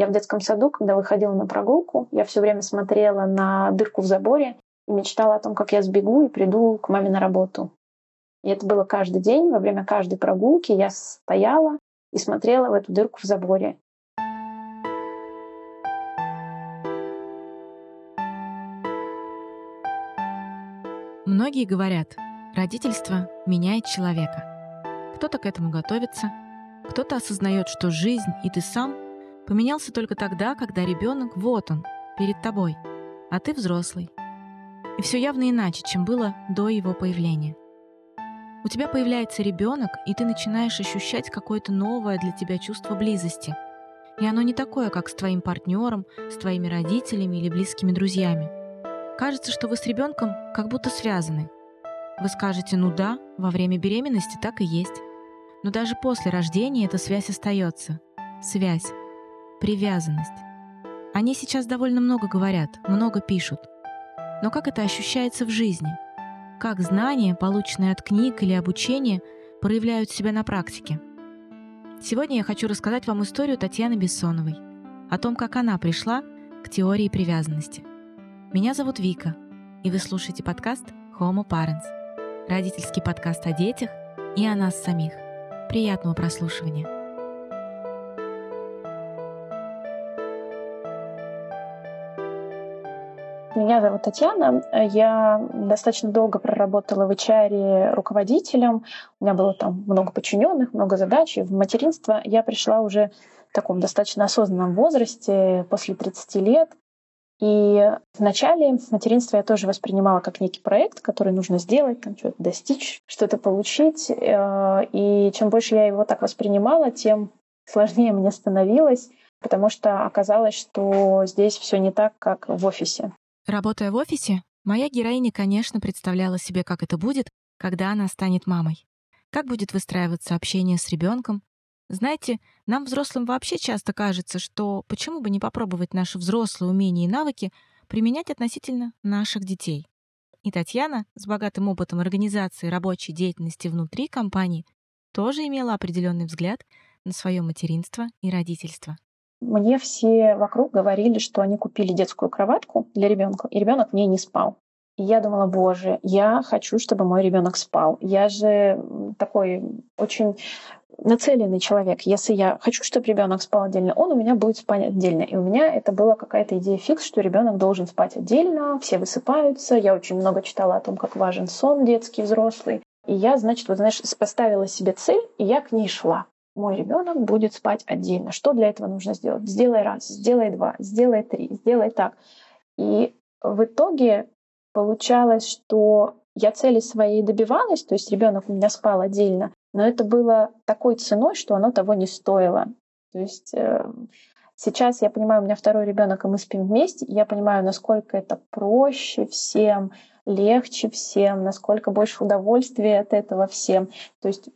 Я в детском саду, когда выходила на прогулку, я все время смотрела на дырку в заборе и мечтала о том, как я сбегу и приду к маме на работу. И это было каждый день, во время каждой прогулки я стояла и смотрела в эту дырку в заборе. Многие говорят, родительство меняет человека. Кто-то к этому готовится, кто-то осознает, что жизнь и ты сам поменялся только тогда, когда ребенок вот он, перед тобой, а ты взрослый. И все явно иначе, чем было до его появления. У тебя появляется ребенок, и ты начинаешь ощущать какое-то новое для тебя чувство близости. И оно не такое, как с твоим партнером, с твоими родителями или близкими друзьями. Кажется, что вы с ребенком как будто связаны. Вы скажете «ну да», во время беременности так и есть. Но даже после рождения эта связь остается. Связь. Привязанность. Они сейчас довольно много говорят, много пишут. Но как это ощущается в жизни? Как знания, полученные от книг или обучения, проявляют себя на практике? Сегодня я хочу рассказать вам историю Татьяны Бессоновой, о том, как она пришла к теории привязанности. Меня зовут Вика, и вы слушаете подкаст Homo Parents, родительский подкаст о детях и о нас самих – Приятного прослушивания. Меня зовут Татьяна. Я достаточно долго проработала в HR руководителем. У меня было там много подчиненных, много задач. И в материнство я пришла уже в таком достаточно осознанном возрасте, после 30 лет. И вначале материнство я тоже воспринимала как некий проект, который нужно сделать, там что-то достичь, что-то получить. Э, и чем больше я его так воспринимала, тем сложнее мне становилось, потому что оказалось, что здесь все не так, как в офисе. Работая в офисе, моя героиня, конечно, представляла себе, как это будет, когда она станет мамой. Как будет выстраиваться общение с ребенком, знаете, нам, взрослым, вообще часто кажется, что почему бы не попробовать наши взрослые умения и навыки применять относительно наших детей. И Татьяна, с богатым опытом организации рабочей деятельности внутри компании, тоже имела определенный взгляд на свое материнство и родительство. Мне все вокруг говорили, что они купили детскую кроватку для ребенка, и ребенок в ней не спал. И я думала, боже, я хочу, чтобы мой ребенок спал. Я же такой очень нацеленный человек. Если я хочу, чтобы ребенок спал отдельно, он у меня будет спать отдельно. И у меня это была какая-то идея фикс, что ребенок должен спать отдельно, все высыпаются. Я очень много читала о том, как важен сон детский, взрослый. И я, значит, вот знаешь, поставила себе цель, и я к ней шла. Мой ребенок будет спать отдельно. Что для этого нужно сделать? Сделай раз, сделай два, сделай три, сделай так. И в итоге получалось, что я цели своей добивалась, то есть ребенок у меня спал отдельно, но это было такой ценой, что оно того не стоило. То есть э, сейчас я понимаю, у меня второй ребенок, и мы спим вместе, и я понимаю, насколько это проще всем, легче всем, насколько больше удовольствия от этого всем. То есть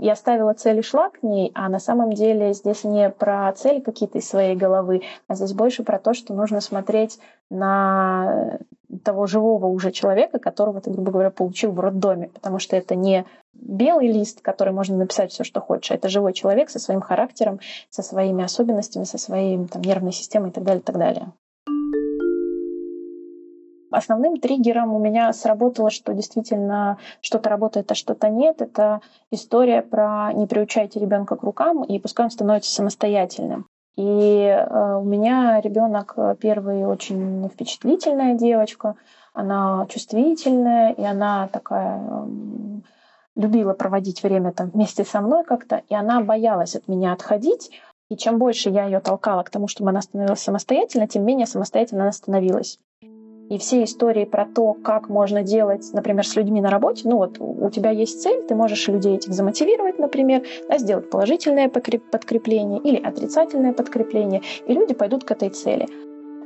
я ставила цель и шла к ней, а на самом деле здесь не про цели какие-то из своей головы, а здесь больше про то, что нужно смотреть на того живого уже человека, которого ты, грубо говоря, получил в роддоме, потому что это не белый лист, который можно написать все, что хочешь, а это живой человек со своим характером, со своими особенностями, со своей там, нервной системой и так далее, и так далее. Основным триггером у меня сработало, что действительно что-то работает, а что-то нет. Это история про не приучайте ребенка к рукам, и пускай он становится самостоятельным. И э, у меня ребенок э, первый очень впечатлительная девочка, она чувствительная, и она такая э, любила проводить время там вместе со мной как-то, и она боялась от меня отходить. И чем больше я ее толкала к тому, чтобы она становилась самостоятельно, тем менее самостоятельно она становилась. И все истории про то, как можно делать, например, с людьми на работе, ну вот у тебя есть цель, ты можешь людей этих замотивировать, например, да, сделать положительное подкрепление или отрицательное подкрепление, и люди пойдут к этой цели.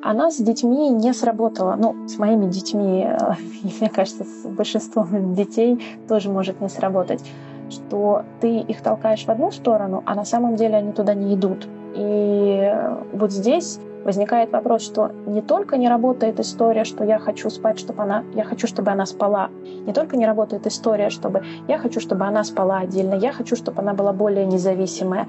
Она с детьми не сработала. Ну, с моими детьми, э, мне кажется, с большинством детей тоже может не сработать, что ты их толкаешь в одну сторону, а на самом деле они туда не идут. И вот здесь возникает вопрос, что не только не работает история, что я хочу спать, чтобы она, я хочу, чтобы она спала. Не только не работает история, чтобы я хочу, чтобы она спала отдельно, я хочу, чтобы она была более независимая.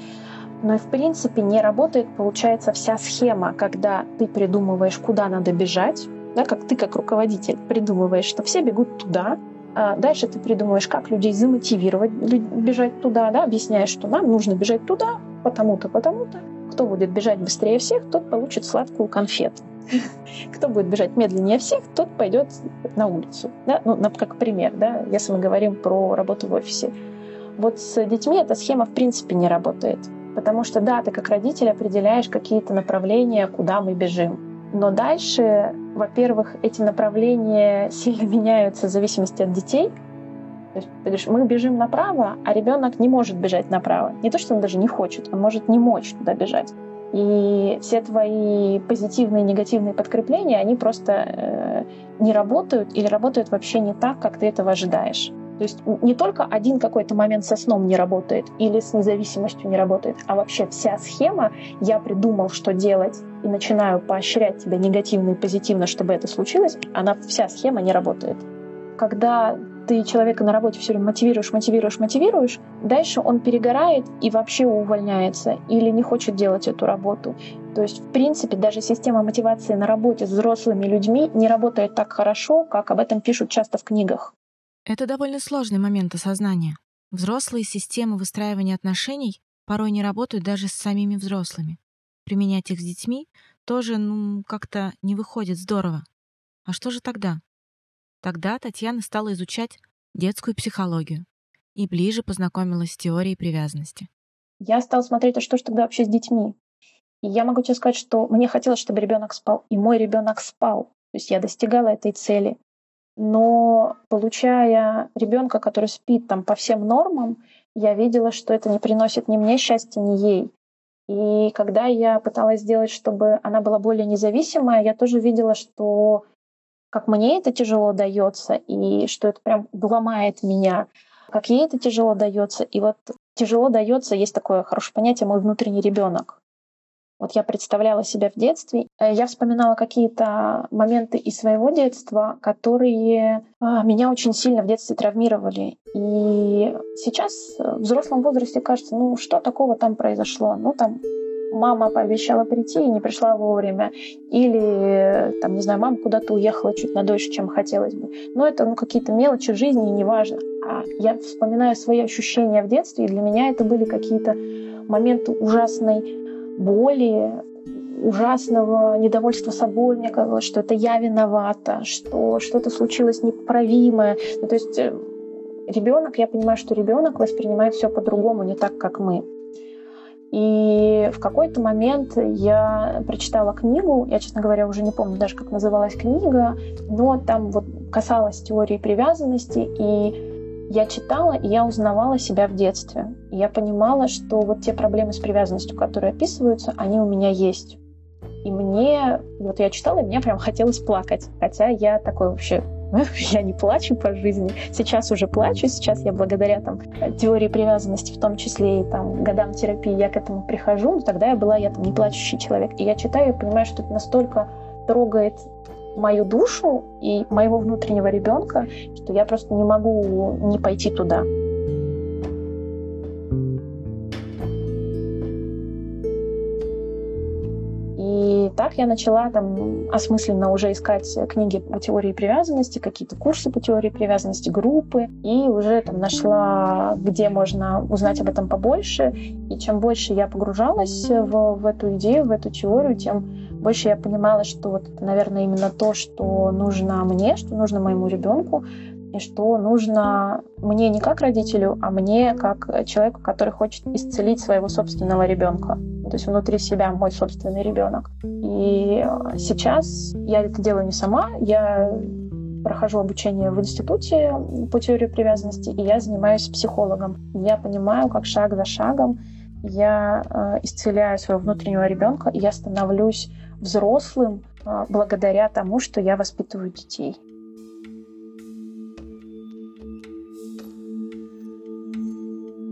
Но и в принципе не работает, получается, вся схема, когда ты придумываешь, куда надо бежать, да, как ты как руководитель придумываешь, что все бегут туда, а дальше ты придумываешь, как людей замотивировать бежать туда, да, объясняешь, что нам нужно бежать туда, потому-то, потому-то. Кто будет бежать быстрее всех, тот получит сладкую конфету. Кто будет бежать медленнее всех, тот пойдет на улицу. Да? Ну, как пример, да, если мы говорим про работу в офисе. Вот с детьми эта схема в принципе не работает. Потому что, да, ты как родитель определяешь какие-то направления, куда мы бежим. Но дальше, во-первых, эти направления сильно меняются в зависимости от детей. То есть, ты говоришь, мы бежим направо, а ребенок не может бежать направо. Не то, что он даже не хочет, он может не мочь туда бежать. И все твои позитивные и негативные подкрепления, они просто э, не работают или работают вообще не так, как ты этого ожидаешь. То есть не только один какой-то момент со сном не работает или с независимостью не работает, а вообще вся схема, я придумал, что делать, и начинаю поощрять тебя негативно и позитивно, чтобы это случилось, она вся схема не работает. Когда ты человека на работе все время мотивируешь, мотивируешь, мотивируешь, дальше он перегорает и вообще увольняется или не хочет делать эту работу. То есть, в принципе, даже система мотивации на работе с взрослыми людьми не работает так хорошо, как об этом пишут часто в книгах. Это довольно сложный момент осознания. Взрослые системы выстраивания отношений порой не работают даже с самими взрослыми. Применять их с детьми тоже, ну, как-то не выходит здорово. А что же тогда? Тогда Татьяна стала изучать детскую психологию и ближе познакомилась с теорией привязанности. Я стала смотреть, а что же тогда вообще с детьми. И я могу тебе сказать, что мне хотелось, чтобы ребенок спал, и мой ребенок спал. То есть я достигала этой цели но получая ребенка, который спит там по всем нормам, я видела, что это не приносит ни мне счастья, ни ей. И когда я пыталась сделать, чтобы она была более независимая, я тоже видела, что как мне это тяжело дается, и что это прям ломает меня, как ей это тяжело дается. И вот тяжело дается, есть такое хорошее понятие мой внутренний ребенок. Вот я представляла себя в детстве, э, я вспоминала какие-то моменты из своего детства, которые а, меня очень сильно в детстве травмировали. И сейчас в взрослом возрасте кажется, ну что такого там произошло? Ну там мама пообещала прийти и не пришла вовремя. Или, там, не знаю, мама куда-то уехала чуть на дольше, чем хотелось бы. Но это ну, какие-то мелочи жизни, и неважно. А я вспоминаю свои ощущения в детстве, и для меня это были какие-то моменты ужасной боли, ужасного недовольства собой, мне казалось, что это я виновата, что что-то случилось непоправимое. Ну, то есть э, ребенок, я понимаю, что ребенок воспринимает все по-другому, не так, как мы. И в какой-то момент я прочитала книгу, я, честно говоря, уже не помню даже, как называлась книга, но там вот касалась теории привязанности, и я читала, и я узнавала себя в детстве. И я понимала, что вот те проблемы с привязанностью, которые описываются, они у меня есть. И мне, вот я читала, и мне прям хотелось плакать. Хотя я такой вообще я не плачу по жизни. Сейчас уже плачу. Сейчас я благодаря там, теории привязанности, в том числе и там, годам терапии, я к этому прихожу. Но тогда я была я там, не плачущий человек. И я читаю и понимаю, что это настолько трогает мою душу и моего внутреннего ребенка, что я просто не могу не пойти туда. Я начала там осмысленно уже искать книги по теории привязанности, какие-то курсы по теории привязанности, группы. И уже там нашла, где можно узнать об этом побольше. И чем больше я погружалась в, в эту идею, в эту теорию, тем больше я понимала, что вот наверное, именно то, что нужно мне, что нужно моему ребенку, и что нужно мне не как родителю, а мне как человеку, который хочет исцелить своего собственного ребенка. То есть внутри себя мой собственный ребенок. И сейчас я это делаю не сама, я прохожу обучение в институте по теории привязанности, и я занимаюсь психологом. Я понимаю, как шаг за шагом я э, исцеляю своего внутреннего ребенка, и я становлюсь взрослым а, благодаря тому, что я воспитываю детей.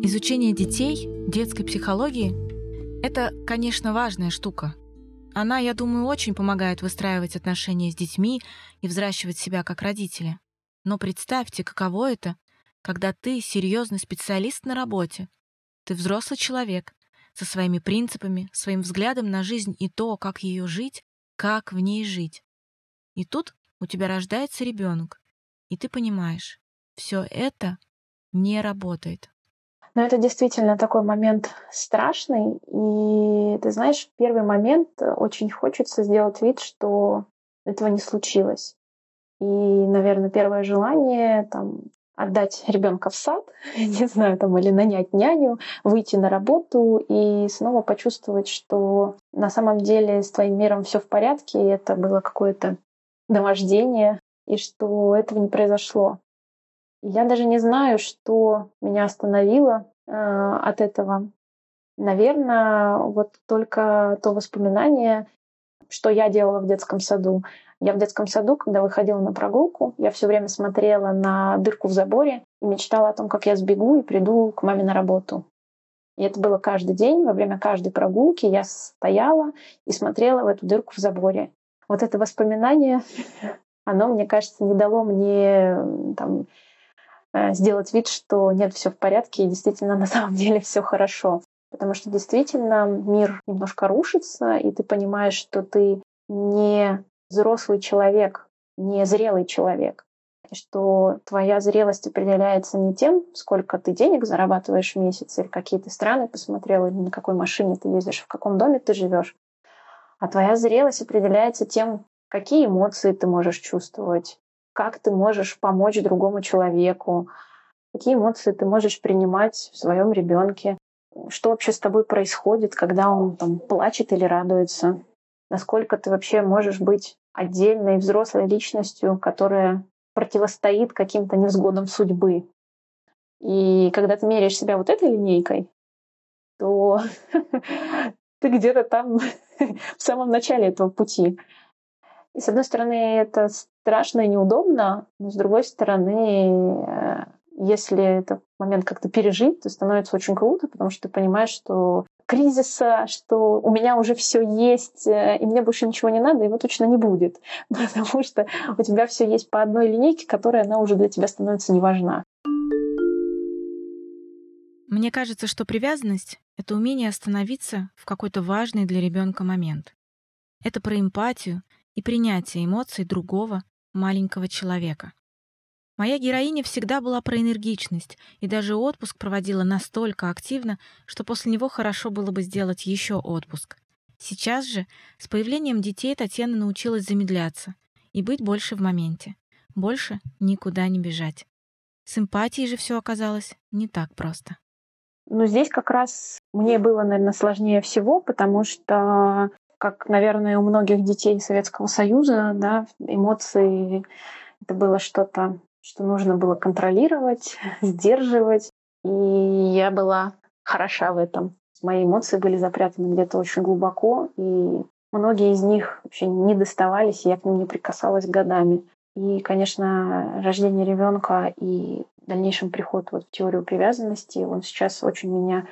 Изучение детей, детской психологии – это, конечно, важная штука. Она, я думаю, очень помогает выстраивать отношения с детьми и взращивать себя как родители. Но представьте, каково это, когда ты серьезный специалист на работе. Ты взрослый человек, со своими принципами, своим взглядом на жизнь и то, как ее жить, как в ней жить. И тут у тебя рождается ребенок, и ты понимаешь, все это не работает. Но это действительно такой момент страшный. И ты знаешь, в первый момент очень хочется сделать вид, что этого не случилось. И, наверное, первое желание там отдать ребенка в сад, не знаю, там, или нанять няню, выйти на работу и снова почувствовать, что на самом деле с твоим миром все в порядке, и это было какое-то наваждение, и что этого не произошло. Я даже не знаю, что меня остановило э, от этого. Наверное, вот только то воспоминание, что я делала в детском саду. Я в детском саду, когда выходила на прогулку, я все время смотрела на дырку в заборе и мечтала о том, как я сбегу и приду к маме на работу. И это было каждый день, во время каждой прогулки я стояла и смотрела в эту дырку в заборе. Вот это воспоминание, оно, мне кажется, не дало мне там, сделать вид, что нет, все в порядке, и действительно на самом деле все хорошо. Потому что действительно мир немножко рушится, и ты понимаешь, что ты не взрослый человек, не зрелый человек. И что твоя зрелость определяется не тем, сколько ты денег зарабатываешь в месяц, или какие ты страны посмотрел, или на какой машине ты ездишь, в каком доме ты живешь. А твоя зрелость определяется тем, какие эмоции ты можешь чувствовать, как ты можешь помочь другому человеку, какие эмоции ты можешь принимать в своем ребенке, что вообще с тобой происходит, когда он там плачет или радуется, насколько ты вообще можешь быть отдельной взрослой личностью, которая противостоит каким-то невзгодам судьбы. И когда ты меряешь себя вот этой линейкой, то ты где-то там в самом начале этого пути. И с одной стороны, это страшно и неудобно, но с другой стороны, э, если этот момент как-то пережить, то становится очень круто, потому что ты понимаешь, что кризиса, что у меня уже все есть, э, и мне больше ничего не надо, его точно не будет. Потому что у тебя все есть по одной линейке, которая она уже для тебя становится не важна. Мне кажется, что привязанность — это умение остановиться в какой-то важный для ребенка момент. Это про эмпатию и принятие эмоций другого маленького человека. Моя героиня всегда была про энергичность и даже отпуск проводила настолько активно, что после него хорошо было бы сделать еще отпуск. Сейчас же, с появлением детей, Татьяна научилась замедляться и быть больше в моменте, больше никуда не бежать. С эмпатией же все оказалось не так просто. Ну, здесь как раз мне было, наверное, сложнее всего, потому что как, наверное, у многих детей Советского Союза, да, эмоции это было что-то, что нужно было контролировать, сдерживать. И я была хороша в этом. Мои эмоции были запрятаны где-то очень глубоко, и многие из них вообще не доставались, и я к ним не прикасалась годами. И, конечно, рождение ребенка и дальнейшем приход вот в теорию привязанности, он сейчас очень меня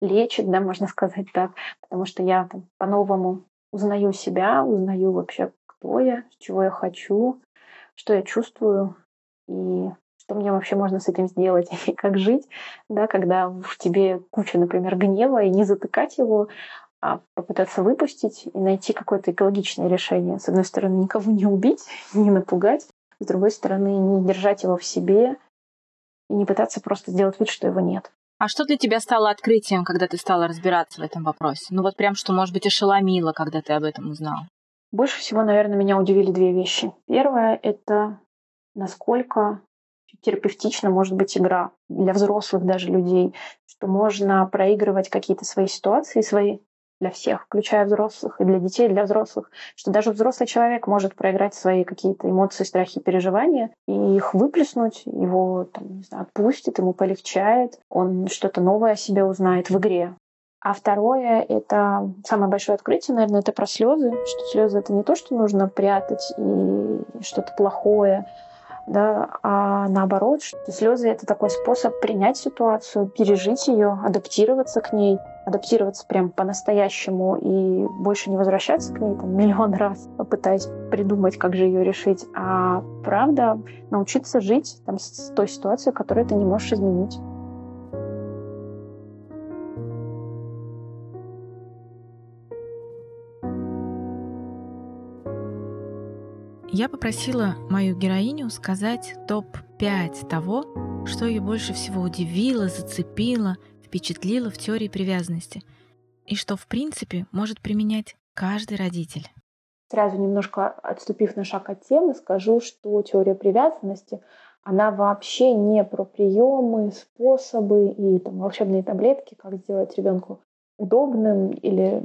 лечит, да, можно сказать так, потому что я там, по-новому узнаю себя, узнаю вообще, кто я, чего я хочу, что я чувствую и что мне вообще можно с этим сделать и как жить, да, когда в тебе куча, например, гнева, и не затыкать его, а попытаться выпустить и найти какое-то экологичное решение. С одной стороны, никого не убить, не напугать, с другой стороны, не держать его в себе и не пытаться просто сделать вид, что его нет. А что для тебя стало открытием, когда ты стала разбираться в этом вопросе? Ну вот прям, что, может быть, ошеломило, когда ты об этом узнал? Больше всего, наверное, меня удивили две вещи. Первое — это насколько терапевтично может быть игра для взрослых даже людей, что можно проигрывать какие-то свои ситуации, свои для всех, включая взрослых, и для детей, и для взрослых, что даже взрослый человек может проиграть свои какие-то эмоции, страхи, переживания и их выплеснуть, его там, не знаю, отпустит, ему полегчает, он что-то новое о себе узнает в игре. А второе — это самое большое открытие, наверное, это про слезы, что слезы — это не то, что нужно прятать и что-то плохое, да, а наоборот, что слезы это такой способ принять ситуацию, пережить ее, адаптироваться к ней, адаптироваться прям по-настоящему и больше не возвращаться к ней там, миллион раз, пытаясь придумать, как же ее решить, а правда научиться жить там, с той ситуацией, которую ты не можешь изменить. Я попросила мою героиню сказать топ-5 того, что ее больше всего удивило, зацепило – впечатлило в теории привязанности, и что, в принципе, может применять каждый родитель. Сразу немножко отступив на шаг от темы, скажу, что теория привязанности, она вообще не про приемы, способы и там, волшебные таблетки, как сделать ребенку удобным или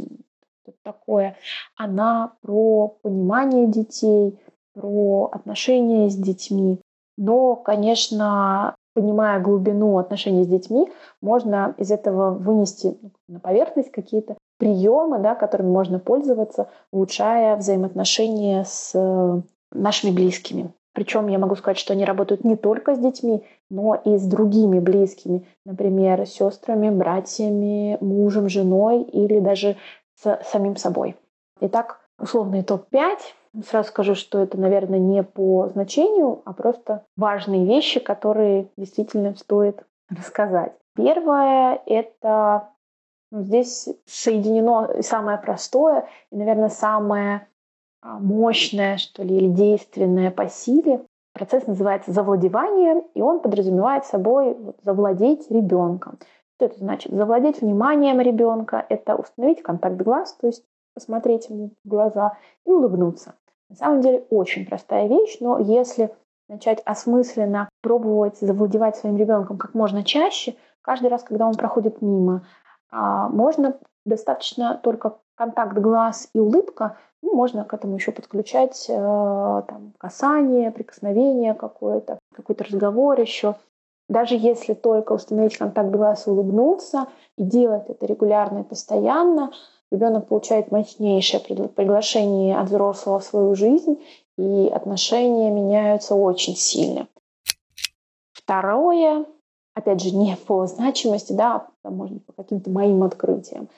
что-то такое. Она про понимание детей, про отношения с детьми. Но, конечно, понимая глубину отношений с детьми, можно из этого вынести на поверхность какие-то приемы, да, которыми можно пользоваться, улучшая взаимоотношения с э, нашими близкими. Причем я могу сказать, что они работают не только с детьми, но и с другими близкими, например, сестрами, братьями, мужем, женой или даже с самим собой. Итак, условный топ-5. Сразу скажу, что это, наверное, не по значению, а просто важные вещи, которые действительно стоит рассказать. Первое — это ну, здесь соединено самое простое и, наверное, самое а, мощное, что ли, или действенное по силе. Процесс называется завладевание, и он подразумевает собой завладеть ребенком. Что это значит? Завладеть вниманием ребенка – это установить контакт глаз, то есть посмотреть ему в глаза и улыбнуться. На самом деле очень простая вещь, но если начать осмысленно пробовать завладевать своим ребенком как можно чаще, каждый раз, когда он проходит мимо, а, можно достаточно только контакт глаз и улыбка, ну, можно к этому еще подключать э, там, касание, прикосновение какое-то, какой-то разговор еще. Даже если только установить контакт глаз и улыбнуться, и делать это регулярно и постоянно, ребенок получает мощнейшее приглашение от взрослого в свою жизнь, и отношения меняются очень сильно. Второе, опять же, не по значимости, да, а может по каким-то моим открытиям.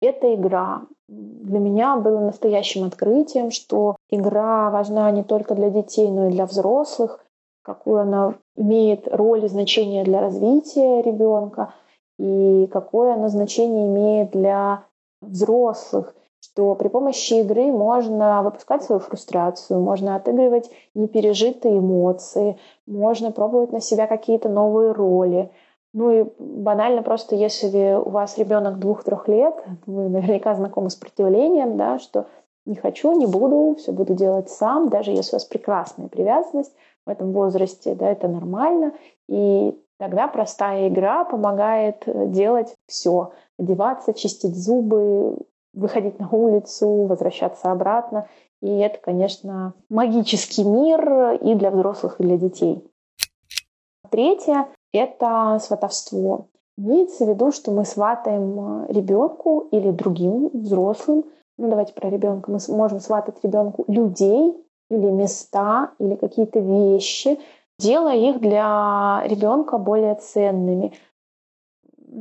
Это игра. Для меня было настоящим открытием, что игра важна не только для детей, но и для взрослых, какую она имеет роль и значение для развития ребенка, и какое она значение имеет для взрослых, что при помощи игры можно выпускать свою фрустрацию, можно отыгрывать непережитые эмоции, можно пробовать на себя какие-то новые роли. Ну и банально просто, если у вас ребенок двух-трех лет, вы наверняка знакомы с противлением, да, что не хочу, не буду, все буду делать сам, даже если у вас прекрасная привязанность в этом возрасте, да, это нормально. И тогда простая игра помогает делать все. Одеваться, чистить зубы, выходить на улицу, возвращаться обратно. И это, конечно, магический мир и для взрослых, и для детей. Третье – это сватовство. Имеется в виду, что мы сватаем э, ребенку или другим взрослым, ну давайте про ребенка, мы можем сватать ребенку людей или места, или какие-то вещи, делая их для ребенка более ценными.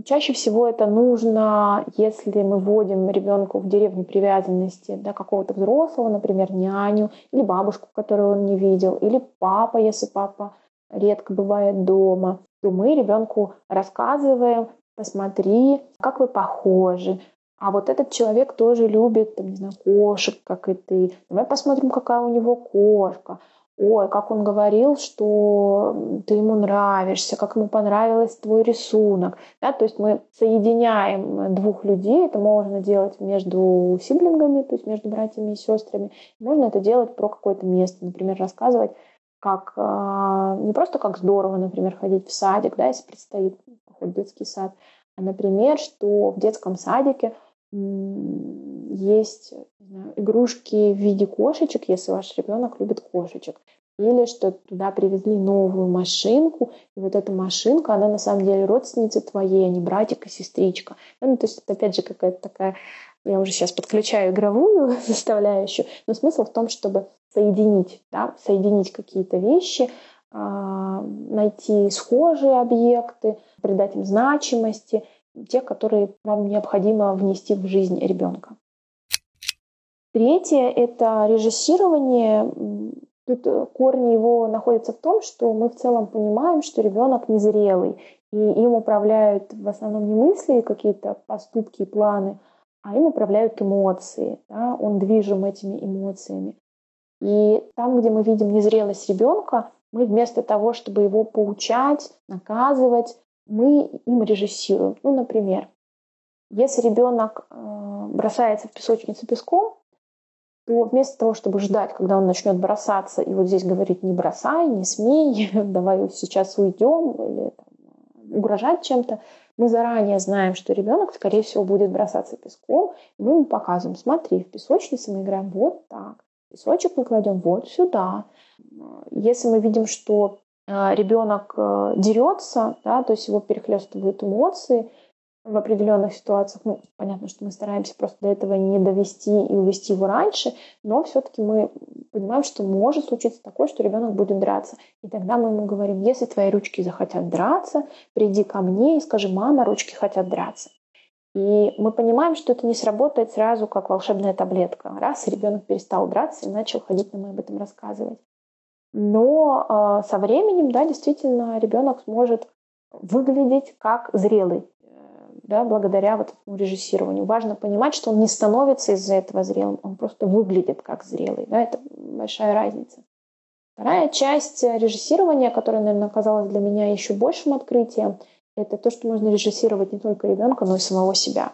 Чаще всего это нужно, если мы вводим ребенку в деревню привязанности да, какого-то взрослого, например, няню, или бабушку, которую он не видел, или папа, если папа редко бывает дома, то мы ребенку рассказываем, посмотри, как вы похожи, а вот этот человек тоже любит, там, не знаю, кошек, как и ты. Давай посмотрим, какая у него кошка ой, как он говорил, что ты ему нравишься, как ему понравился твой рисунок. Да? То есть мы соединяем двух людей, это можно делать между сиблингами, то есть между братьями и сестрами. Можно это делать про какое-то место, например, рассказывать, как э, не просто как здорово, например, ходить в садик, да, если предстоит поход в детский сад, а, например, что в детском садике есть знаю, игрушки в виде кошечек, если ваш ребенок любит кошечек. Или что туда привезли новую машинку, и вот эта машинка, она на самом деле родственница твоей, а не братик и сестричка. Ну, то есть это опять же какая-то такая, я уже сейчас подключаю игровую составляющую, но смысл в том, чтобы соединить, да, соединить какие-то вещи, а, найти схожие объекты, придать им значимости – те, которые вам необходимо внести в жизнь ребенка. Третье – это режиссирование. Тут корни его находятся в том, что мы в целом понимаем, что ребенок незрелый, и им управляют в основном не мысли, какие-то поступки и планы, а им управляют эмоции. Да? Он движим этими эмоциями. И там, где мы видим незрелость ребенка, мы вместо того, чтобы его поучать, наказывать, мы им режиссируем. Ну, например, если ребенок э, бросается в песочницу песком, то вместо того, чтобы ждать, когда он начнет бросаться, и вот здесь говорить не бросай, не смей, давай сейчас уйдем, или там, угрожать чем-то, мы заранее знаем, что ребенок, скорее всего, будет бросаться песком, и мы ему показываем, смотри, в песочнице мы играем вот так, песочек мы кладем вот сюда. Если мы видим, что э, ребенок э, дерется, да, то есть его перехлестывают эмоции, в определенных ситуациях, ну, понятно, что мы стараемся просто до этого не довести и увести его раньше, но все-таки мы понимаем, что может случиться такое, что ребенок будет драться. И тогда мы ему говорим, если твои ручки захотят драться, приди ко мне и скажи, мама, ручки хотят драться. И мы понимаем, что это не сработает сразу, как волшебная таблетка. Раз, и ребенок перестал драться и начал ходить нам об этом рассказывать. Но э, со временем, да, действительно, ребенок сможет выглядеть как зрелый да, благодаря вот этому режиссированию. Важно понимать, что он не становится из-за этого зрелым, он просто выглядит как зрелый. Да, это большая разница. Вторая часть режиссирования, которая, наверное, оказалась для меня еще большим открытием, это то, что можно режиссировать не только ребенка, но и самого себя.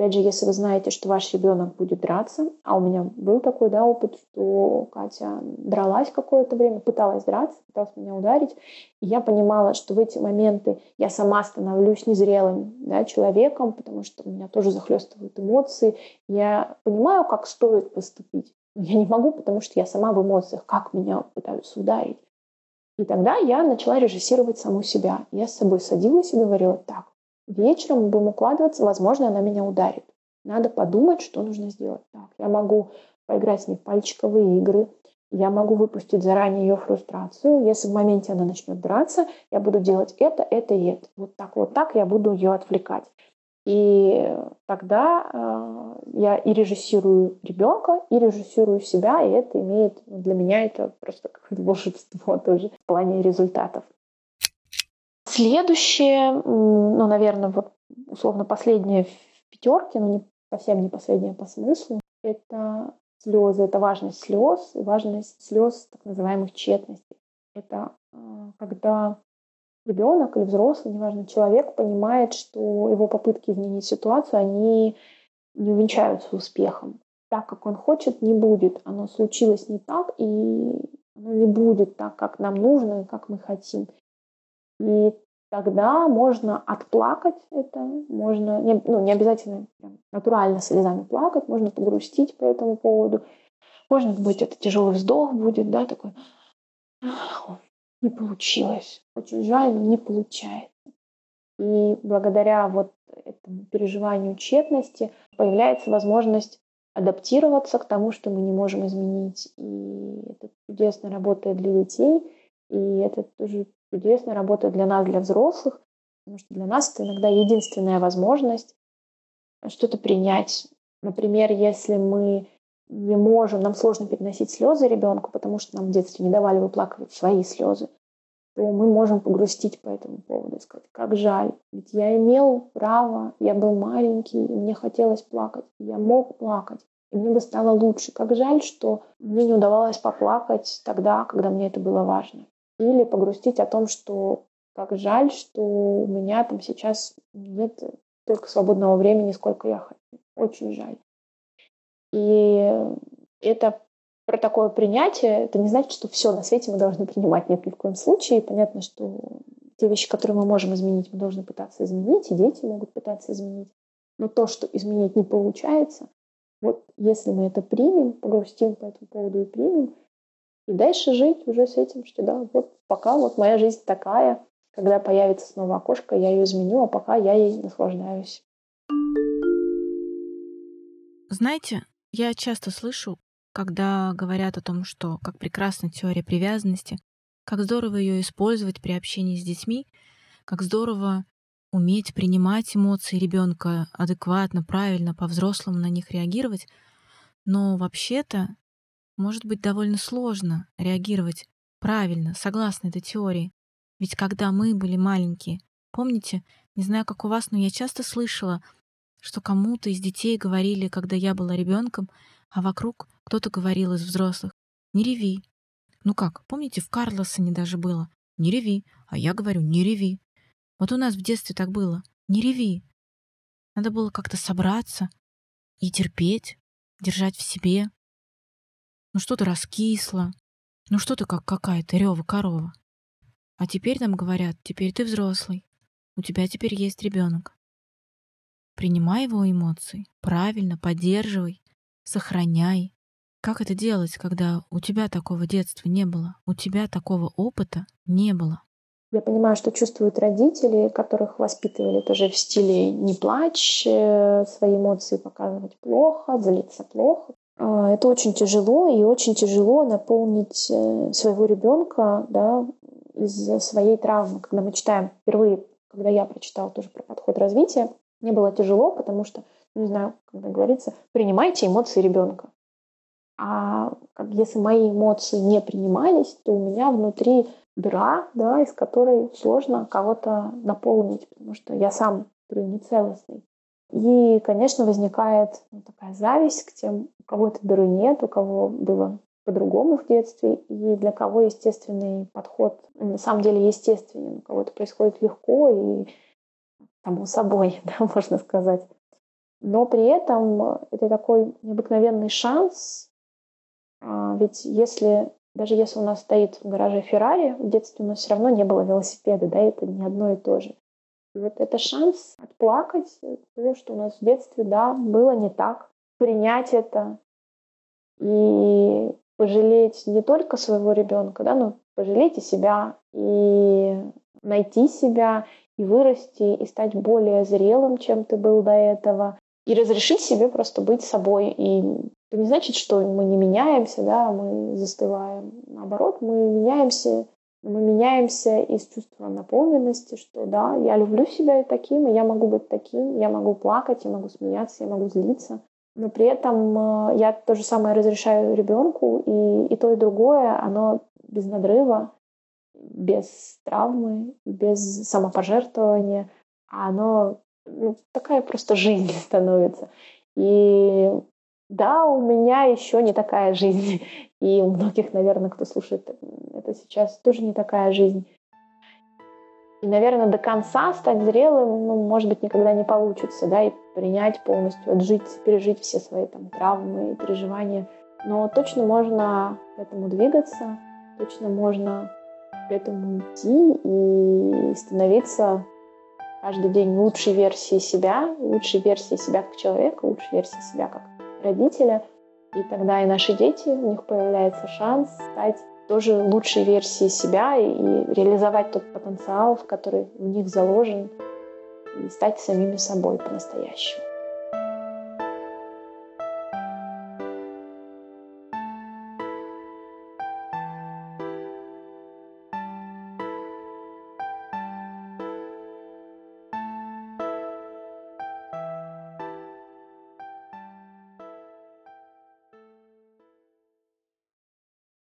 Опять же, если вы знаете, что ваш ребенок будет драться, а у меня был такой да, опыт, что Катя дралась какое-то время, пыталась драться, пыталась меня ударить, и я понимала, что в эти моменты я сама становлюсь незрелым да, человеком, потому что меня тоже захлестывают эмоции. Я понимаю, как стоит поступить. Но я не могу, потому что я сама в эмоциях, как меня пытаются ударить. И тогда я начала режиссировать саму себя. Я с собой садилась и говорила, так, Вечером мы будем укладываться, возможно, она меня ударит. Надо подумать, что нужно сделать. Так, я могу поиграть с ней в пальчиковые игры, я могу выпустить заранее ее фрустрацию. Если в моменте она начнет драться, я буду делать это, это и это. Вот так, вот так я буду ее отвлекать. И тогда э, я и режиссирую ребенка, и режиссирую себя, и это имеет для меня это просто какое-то волшебство тоже в плане результатов. Следующее, ну, наверное, вот условно последнее в пятерке, но не совсем не последнее по смыслу, это слезы, это важность слез и важность слез так называемых тщетностей. Это э, когда ребенок или взрослый, неважно, человек понимает, что его попытки изменить ситуацию, они не увенчаются успехом. Так, как он хочет, не будет. Оно случилось не так, и оно не будет так, как нам нужно и как мы хотим. И тогда можно отплакать это, можно, не, ну, не обязательно прям, натурально слезами плакать, можно погрустить по этому поводу. Может быть, это тяжелый вздох будет, да, такой, не получилось, очень жаль, но не получается. И благодаря вот этому переживанию тщетности появляется возможность адаптироваться к тому, что мы не можем изменить. И это чудесно работает для детей, и это тоже чудесно работает для нас, для взрослых, потому что для нас это иногда единственная возможность что-то принять. Например, если мы не можем, нам сложно переносить слезы ребенку, потому что нам в детстве не давали выплакивать свои слезы, то мы можем погрустить по этому поводу и сказать, как жаль, ведь я имел право, я был маленький, и мне хотелось плакать, я мог плакать, и мне бы стало лучше. Как жаль, что мне не удавалось поплакать тогда, когда мне это было важно. Или погрустить о том, что как жаль, что у меня там сейчас нет столько свободного времени, сколько я хочу. Очень жаль. И это про такое принятие, это не значит, что все на свете мы должны принимать. Нет, ни в коем случае. Понятно, что те вещи, которые мы можем изменить, мы должны пытаться изменить, и дети могут пытаться изменить. Но то, что изменить не получается, вот если мы это примем, погрустим по этому поводу и примем, и дальше жить уже с этим, что да, вот пока вот моя жизнь такая, когда появится снова окошко, я ее изменю, а пока я ей наслаждаюсь. Знаете, я часто слышу, когда говорят о том, что как прекрасна теория привязанности, как здорово ее использовать при общении с детьми, как здорово уметь принимать эмоции ребенка адекватно, правильно, по-взрослому на них реагировать. Но вообще-то может быть довольно сложно реагировать правильно, согласно этой теории. Ведь когда мы были маленькие, помните, не знаю, как у вас, но я часто слышала, что кому-то из детей говорили, когда я была ребенком, а вокруг кто-то говорил из взрослых. не реви. Ну как, помните, в Карлосоне даже было «не реви», а я говорю «не реви». Вот у нас в детстве так было «не реви». Надо было как-то собраться и терпеть, держать в себе. Ну что ты раскисла, ну что ты как какая-то рева корова. А теперь нам говорят, теперь ты взрослый, у тебя теперь есть ребенок. Принимай его эмоции, правильно, поддерживай, сохраняй. Как это делать, когда у тебя такого детства не было, у тебя такого опыта не было? Я понимаю, что чувствуют родители, которых воспитывали тоже в стиле «не плачь», э, свои эмоции показывать плохо, злиться плохо. А, это очень тяжело, и очень тяжело наполнить э, своего ребенка да, из-за своей травмы. Когда мы читаем впервые, когда я прочитала тоже про подход развития, мне было тяжело, потому что, не знаю, когда говорится, принимайте эмоции ребенка. А если мои эмоции не принимались, то у меня внутри дыра, да, из которой сложно кого-то наполнить, потому что я сам не целостный. И, конечно, возникает ну, такая зависть к тем, у кого этой дыры нет, у кого было по-другому в детстве, и для кого естественный подход на самом деле естественен, у кого это происходит легко и само собой, да, можно сказать. Но при этом это такой необыкновенный шанс, а, ведь если даже если у нас стоит в гараже Феррари, в детстве у нас все равно не было велосипеда, да, это не одно и то же. Вот это шанс отплакать то, что у нас в детстве, да, было не так, принять это и пожалеть не только своего ребенка, да, но пожалеть и себя, и найти себя, и вырасти, и стать более зрелым, чем ты был до этого, и разрешить себе просто быть собой. И это не значит, что мы не меняемся, да, мы застываем. Наоборот, мы меняемся, мы меняемся из чувства наполненности, что да, я люблю себя и таким, и я могу быть таким, я могу плакать, я могу смеяться, я могу злиться. Но при этом э, я то же самое разрешаю ребенку, и, и то, и другое, оно без надрыва, без травмы, без самопожертвования, а оно ну, такая просто жизнь становится. И да, у меня еще не такая жизнь. И у многих, наверное, кто слушает это сейчас, тоже не такая жизнь. И, наверное, до конца стать зрелым, ну, может быть, никогда не получится, да, и принять полностью, отжить, пережить все свои там травмы и переживания. Но точно можно к этому двигаться, точно можно к этому идти и становиться каждый день лучшей версией себя, лучшей версией себя как человека, лучшей версией себя как родителя. И тогда и наши дети, у них появляется шанс стать тоже лучшей версией себя и реализовать тот потенциал, в который в них заложен, и стать самими собой по-настоящему.